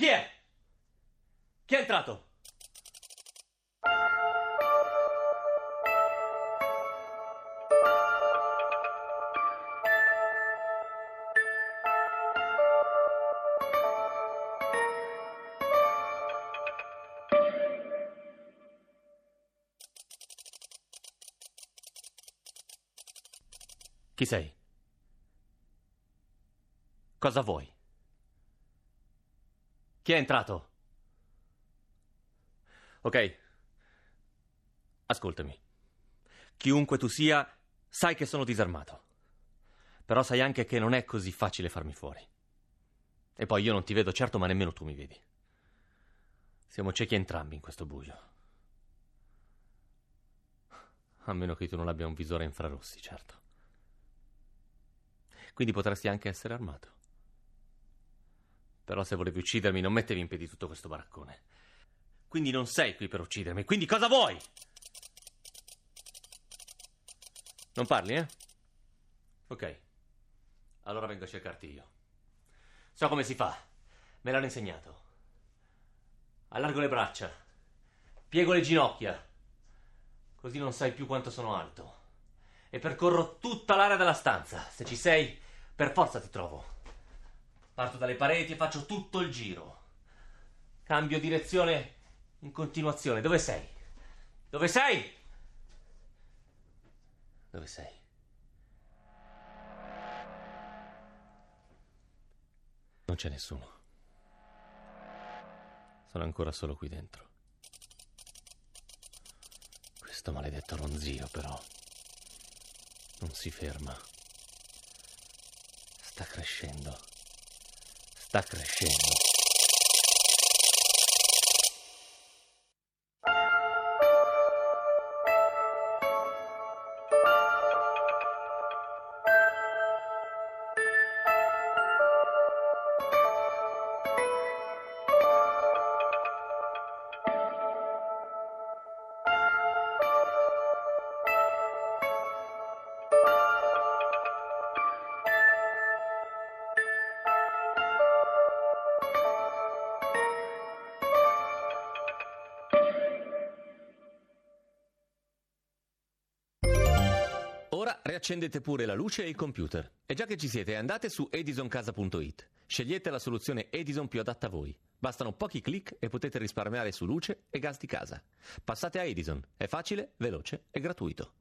Chi è? Chi è entrato? Chi sei? Cosa vuoi? Chi è entrato? Ok. Ascoltami. Chiunque tu sia, sai che sono disarmato. Però sai anche che non è così facile farmi fuori. E poi io non ti vedo certo, ma nemmeno tu mi vedi. Siamo ciechi entrambi in questo buio. A meno che tu non abbia un visore infrarossi, certo. Quindi potresti anche essere armato. Però se volevi uccidermi non mettevi in piedi tutto questo baraccone. Quindi non sei qui per uccidermi, quindi cosa vuoi? Non parli, eh? Ok. Allora vengo a cercarti io. So come si fa. Me l'hanno insegnato. Allargo le braccia. Piego le ginocchia. Così non sai più quanto sono alto. E percorro tutta l'area della stanza. Se ci sei, per forza ti trovo. Parto dalle pareti e faccio tutto il giro. Cambio direzione in continuazione. Dove sei? Dove sei? Dove sei? Non c'è nessuno. Sono ancora solo qui dentro. Questo maledetto ronzio, però, non si ferma. Sta crescendo. Sta crescendo. Ora riaccendete pure la luce e il computer. E già che ci siete, andate su edisoncasa.it. Scegliete la soluzione Edison più adatta a voi. Bastano pochi clic e potete risparmiare su luce e gas di casa. Passate a Edison. È facile, veloce e gratuito.